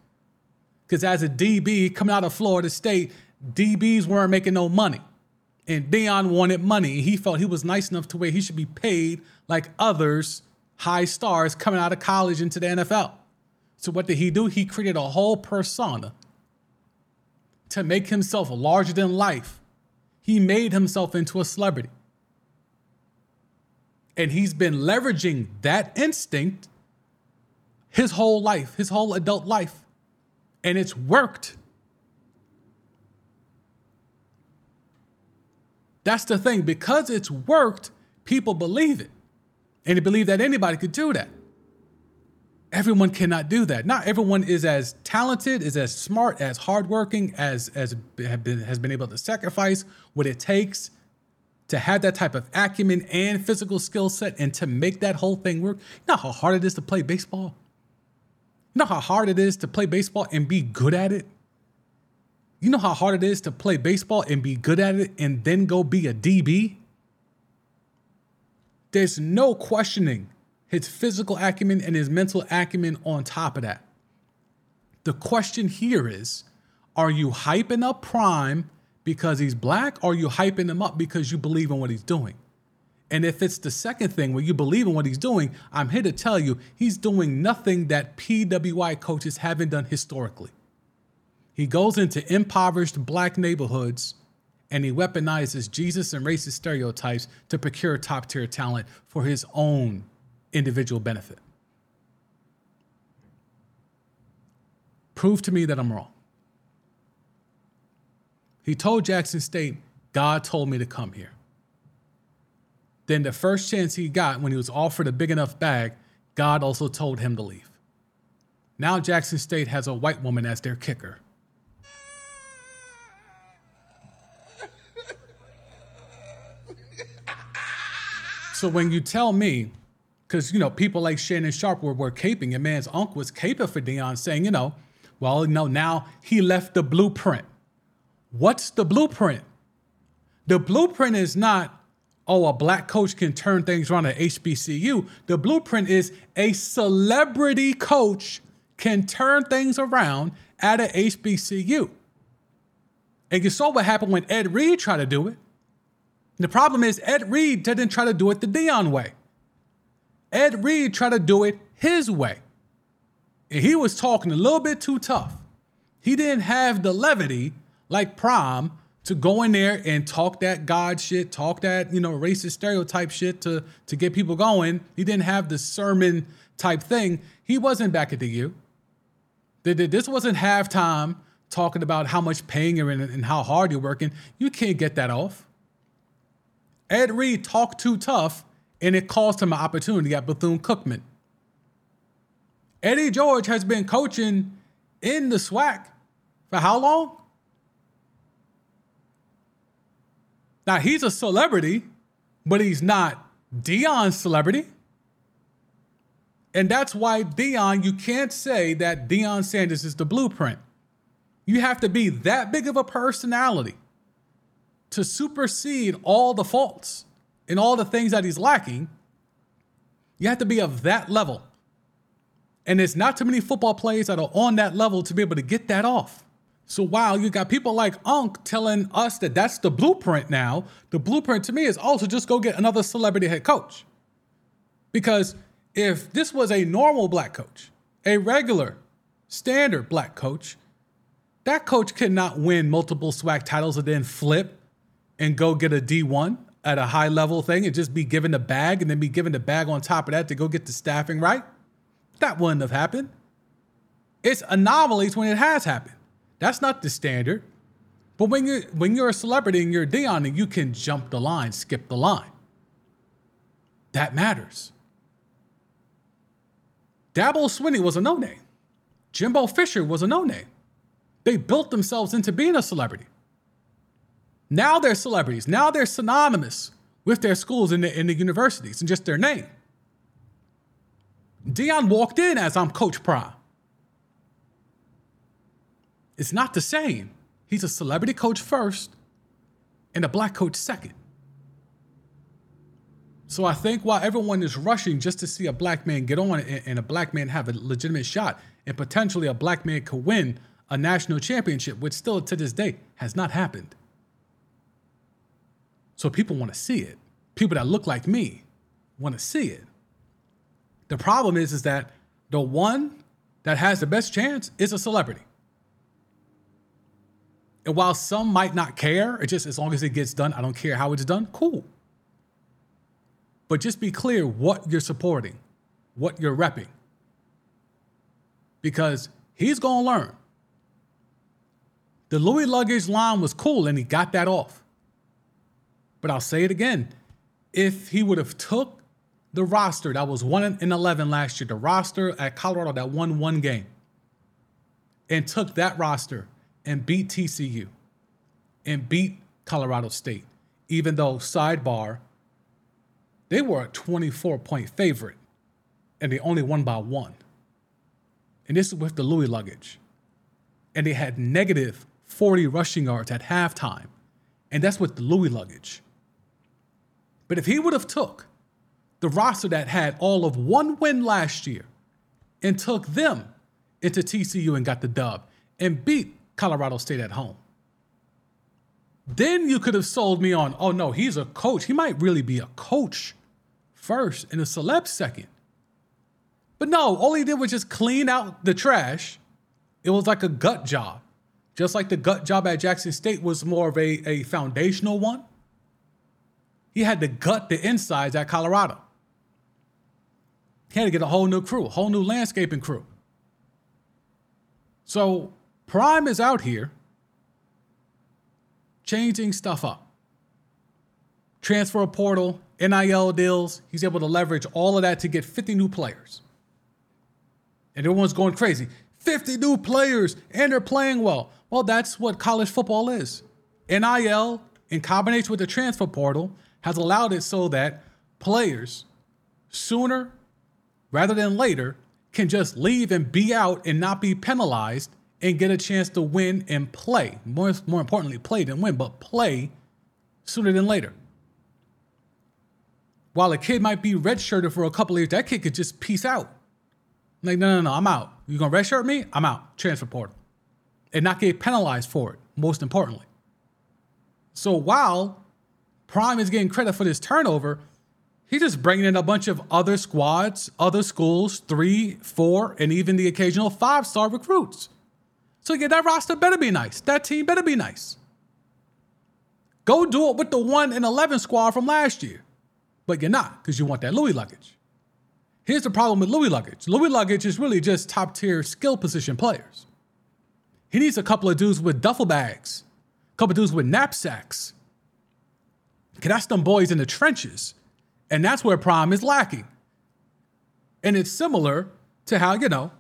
Because as a DB coming out of Florida State, DBs weren't making no money. And Deion wanted money. He felt he was nice enough to where he should be paid like others, high stars coming out of college into the NFL. So what did he do? He created a whole persona to make himself larger than life. He made himself into a celebrity. And he's been leveraging that instinct his whole life, his whole adult life. And it's worked. That's the thing. Because it's worked, people believe it. And they believe that anybody could do that. Everyone cannot do that. Not everyone is as talented, is as smart, as hardworking, as as been, has been able to sacrifice what it takes to have that type of acumen and physical skill set and to make that whole thing work. You know how hard it is to play baseball? You know how hard it is to play baseball and be good at it? You know how hard it is to play baseball and be good at it and then go be a DB? There's no questioning his physical acumen and his mental acumen on top of that. The question here is are you hyping up Prime because he's black or are you hyping him up because you believe in what he's doing? And if it's the second thing where you believe in what he's doing, I'm here to tell you he's doing nothing that PWI coaches haven't done historically. He goes into impoverished black neighborhoods and he weaponizes Jesus and racist stereotypes to procure top tier talent for his own individual benefit. Prove to me that I'm wrong. He told Jackson State, God told me to come here. Then, the first chance he got when he was offered a big enough bag, God also told him to leave. Now, Jackson State has a white woman as their kicker. So, when you tell me, because, you know, people like Shannon Sharpe were, were caping, and man's uncle was caping for Deion, saying, you know, well, you know, now he left the blueprint. What's the blueprint? The blueprint is not, oh, a black coach can turn things around at HBCU. The blueprint is a celebrity coach can turn things around at a HBCU. And you saw what happened when Ed Reed tried to do it. The problem is Ed Reed didn't try to do it the Deion way. Ed Reed tried to do it his way. And he was talking a little bit too tough. He didn't have the levity like Prime to go in there and talk that God shit, talk that, you know, racist stereotype shit to, to get people going. He didn't have the sermon type thing. He wasn't back at the U. This wasn't halftime talking about how much pain you're in and how hard you're working. You can't get that off. Ed Reed talked too tough, and it cost him an opportunity at Bethune Cookman. Eddie George has been coaching in the SWAC for how long? Now he's a celebrity, but he's not Deion's celebrity. And that's why Deion, you can't say that Deion Sanders is the blueprint. You have to be that big of a personality to supersede all the faults and all the things that he's lacking. You have to be of that level. And there's not too many football players that are on that level to be able to get that off. So while you got people like Unc telling us that that's the blueprint now, the blueprint to me is also just go get another celebrity head coach. Because if this was a normal black coach, a regular, standard black coach, that coach could not win multiple SWAC titles and then flip and go get a D1 at a high level thing and just be given the bag and then be given the bag on top of that to go get the staffing right. That wouldn't have happened. It's anomalies when it has happened. That's not the standard. But when you're when you're a celebrity and you're Deion and you can jump the line, skip the line. That matters. Dabo Swinney was a no-name. Jimbo Fisher was a no-name. They built themselves into being a celebrity. Now they're celebrities. Now they're synonymous with their schools and the, and the universities and just their name. Deion walked in as I'm Coach Prime. It's not the same. He's a celebrity coach first and a black coach second. So I think while everyone is rushing just to see a black man get on and, a black man have a legitimate shot, and potentially a black man could win a national championship, which still to this day has not happened. So people want to see it. People that look like me want to see it. The problem is, is that the one that has the best chance is a celebrity. And while some might not care, it just as long as it gets done, I don't care how it's done, cool. But just be clear what you're supporting, what you're repping. Because he's to learn. The Louis luggage line was cool and he got that off. But I'll say it again. If he would have took the roster that was 1 in 11 last year, the roster at Colorado that won one game, and took that roster and beat TCU and beat Colorado State, even though, sidebar, they were a 24 point favorite and they only won by one. And this is with the Louis luggage. And they had negative 40 rushing yards at halftime. And that's with the Louis luggage. But if he would have took the roster that had all of one win last year and took them into TCU and got the dub and beat Colorado State at home, then you could have sold me on, oh no, he's a coach. He might really be a coach first and a celeb second. But no, all he did was just clean out the trash. It was like a gut job. Just like the gut job at Jackson State was more of a, a foundational one. He had to gut the insides at Colorado. He had to get a whole new crew, a whole new landscaping crew. So Prime is out here changing stuff up. Transfer portal, NIL deals, he's able to leverage all of that to get 50 new players. And everyone's going crazy. 50 new players, and they're playing well. Well, that's what college football is. NIL, in combination with the transfer portal, has allowed it so that players sooner rather than later can just leave and be out and not be penalized and get a chance to win and play. More, more importantly, play than win, but play sooner than later. While a kid might be redshirted for a couple years, that kid could just peace out. Like, no, no, no, I'm out. You're gonna redshirt me? I'm out. Transfer portal. And not get penalized for it, most importantly. So while Prime is getting credit for this turnover, he's just bringing in a bunch of other squads, other schools, three, four, and even the occasional five star recruits. So yeah, that roster better be nice. That team better be nice. Go do it with the 1 and 11 squad from last year. But you're not because you want that Louis luggage. Here's the problem with Louis luggage Louis luggage is really just top tier skill position players. He needs a couple of dudes with duffel bags, a couple of dudes with knapsacks. Because that's them boys in the trenches. And that's where Prime is lacking. And it's similar to how, you know,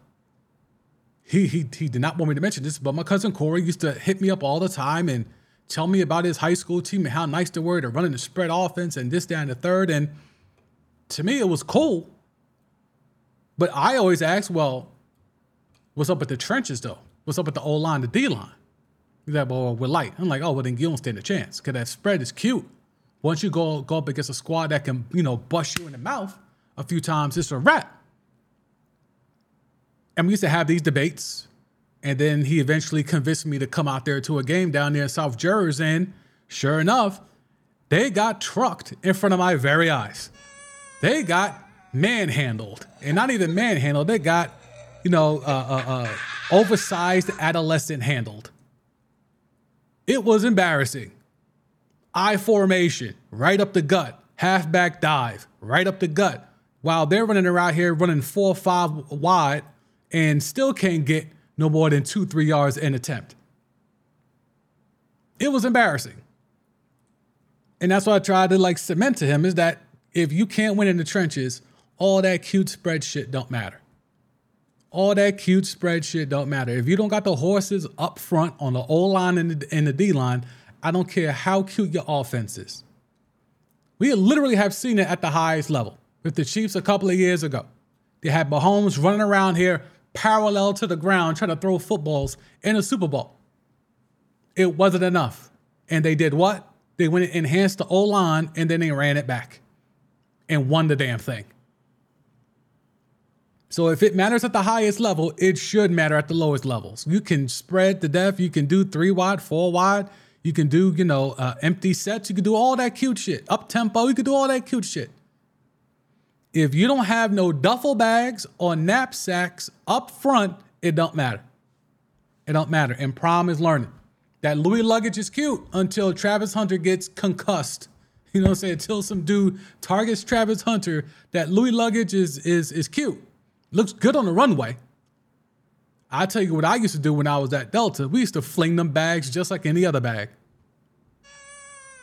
he, he, he did not want me to mention this, but my cousin Corey used to hit me up all the time and tell me about his high school team and how nice they were. They're running the spread offense and this, that, and the third. And to me, it was cool. But I always ask, well, what's up with the trenches though? What's up with the O line, the D line? He's like, well, we're light. I'm like, oh, well, then you don't stand a chance because that spread is cute. Once you go go up against a squad that can, you know, bust you in the mouth a few times, it's a wrap. And we used to have these debates. And then he eventually convinced me to come out there to a game down there in South Jersey. And sure enough, they got trucked in front of my very eyes. They got manhandled. And not even manhandled, they got, you know, uh, uh, uh, oversized adolescent handled. It was embarrassing. I formation, right up the gut, halfback dive, right up the gut. While they're running around here running four five wide and still can't get no more than two, three yards in attempt. It was embarrassing. And that's what I tried to like cement to him is that if you can't win in the trenches, all that cute spread shit don't matter. All that cute spread shit don't matter. If you don't got the horses up front on the O line and the D line, I don't care how cute your offense is. We literally have seen it at the highest level with the Chiefs a couple of years ago. They had Mahomes running around here parallel to the ground trying to throw footballs in a Super Bowl. It wasn't enough. And they did what? They went and enhanced the O line and then they ran it back and won the damn thing. So if it matters at the highest level, it should matter at the lowest levels. You can spread the depth. You can do three wide, four wide. You can do, you know, uh, empty sets. You can do all that cute shit. Up tempo. You can do all that cute shit. If you don't have no duffel bags or knapsacks up front, it don't matter. It don't matter. And Prime is learning that Louis luggage is cute until Travis Hunter gets concussed. You know what I'm saying? Until some dude targets Travis Hunter, that Louis luggage is is is cute. Looks good on the runway. I tell you what I used to do when I was at Delta. We used to fling them bags just like any other bag.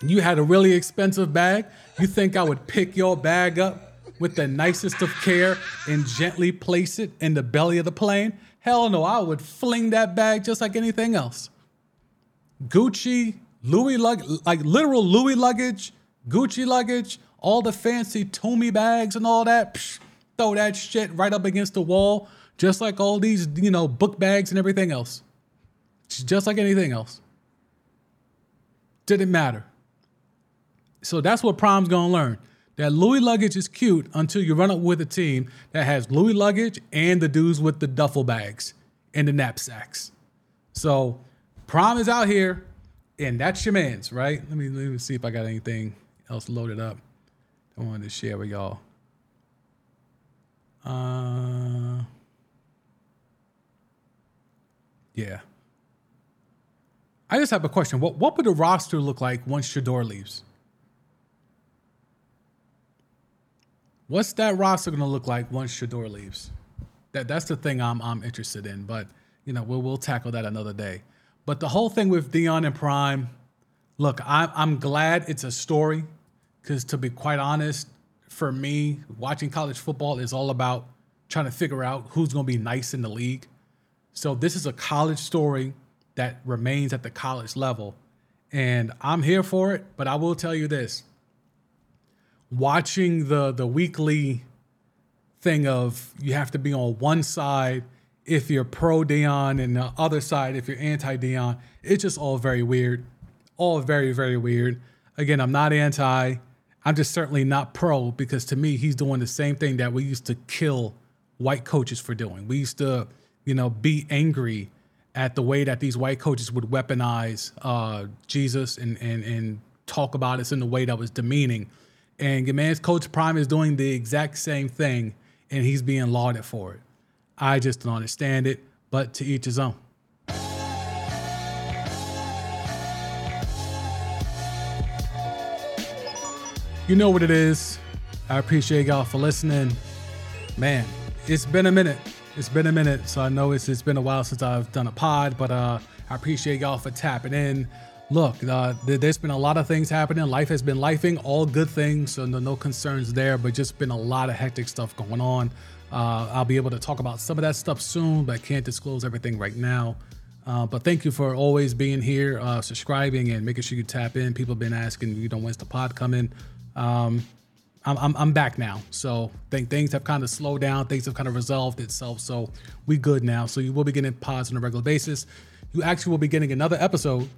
You had a really expensive bag. You think I would pick your bag up with the nicest of care and gently place it in the belly of the plane? Hell no, I would fling that bag just like anything else. Gucci, Louis luggage, like literal Louis luggage, Gucci luggage, all the fancy Tumi bags and all that. Psh, throw that shit right up against the wall, just like all these, you know, book bags and everything else. Just like anything else. Didn't matter. So that's what Prime's gonna learn. That Louis luggage is cute until you run up with a team that has Louis luggage and the dudes with the duffel bags and the knapsacks. So Prime is out here, and that's your man's, right? Let me let me see if I got anything else loaded up. I wanted to share with y'all. Uh, yeah. I just have a question. What what would the roster look like once Shedeur leaves? What's that roster gonna look like once Shedeur leaves? That that's the thing I'm I'm interested in. But you know we'll we'll tackle that another day. But the whole thing with Deion and Prime, look, I'm I'm glad it's a story, because to be quite honest, for me, watching college football is all about trying to figure out who's gonna be nice in the league. So this is a college story that remains at the college level, and I'm here for it. But I will tell you this watching the the weekly thing of you have to be on one side if you're pro Deion and the other side if you're anti Deion. It's just all very weird. All very, very weird. Again, I'm not anti. I'm just certainly not pro because to me, he's doing the same thing that we used to kill white coaches for doing. We used to, you know, be angry at the way that these white coaches would weaponize uh, Jesus and, and, and talk about us in a way that was demeaning. And your man's coach Prime is doing the exact same thing, and he's being lauded for it. I just don't understand it, but to each his own. You know what it is. I appreciate y'all for listening. Man, it's been a minute. It's been a minute, so I know it's it's been a while since I've done a pod, but uh, I appreciate y'all for tapping in look, uh, there's been a lot of things happening. Life has been lifing, all good things, so no, no concerns there, but just been a lot of hectic stuff going on. Uh, I'll be able to talk about some of that stuff soon, but I can't disclose everything right now. Uh, but thank you for always being here, uh, subscribing, and making sure you tap in. People have been asking, you know, when's the pod coming? Um, I'm, I'm, I'm, back now. So think things have kind of slowed down. Things have kind of resolved itself. So we good now. So you will be getting pods on a regular basis. You actually will be getting another episode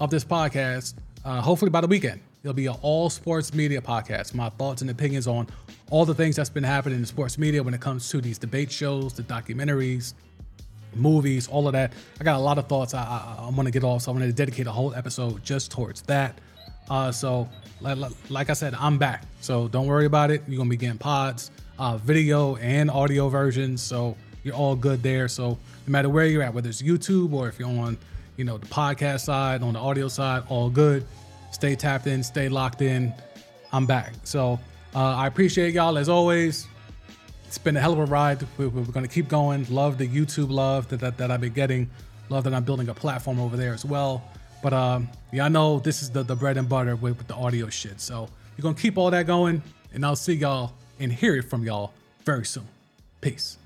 of this podcast, uh, hopefully by the weekend. It'll be an all sports media podcast. My thoughts and opinions on all the things that's been happening in sports media when it comes to these debate shows, the documentaries, movies, all of that. I got a lot of thoughts I, I, I want to get off, so I'm going to dedicate a whole episode just towards that. Uh, so, like, like, I said, I'm back. So don't worry about it. You're going to be getting pods, uh, video and audio versions. So you're all good there. So no matter where you're at, whether it's YouTube or if you're on you know, the podcast side, on the audio side, all good. Stay tapped in, stay locked in. I'm back. So uh, I appreciate y'all as always. It's been a hell of a ride. We're, we're going to keep going. Love the YouTube love that, that, that, I've been getting. Love that I'm building a platform over there as well. But um, yeah, I know this is the, the bread and butter with, with the audio shit. So we're going to keep all that going. And I'll see y'all and hear it from y'all very soon. Peace.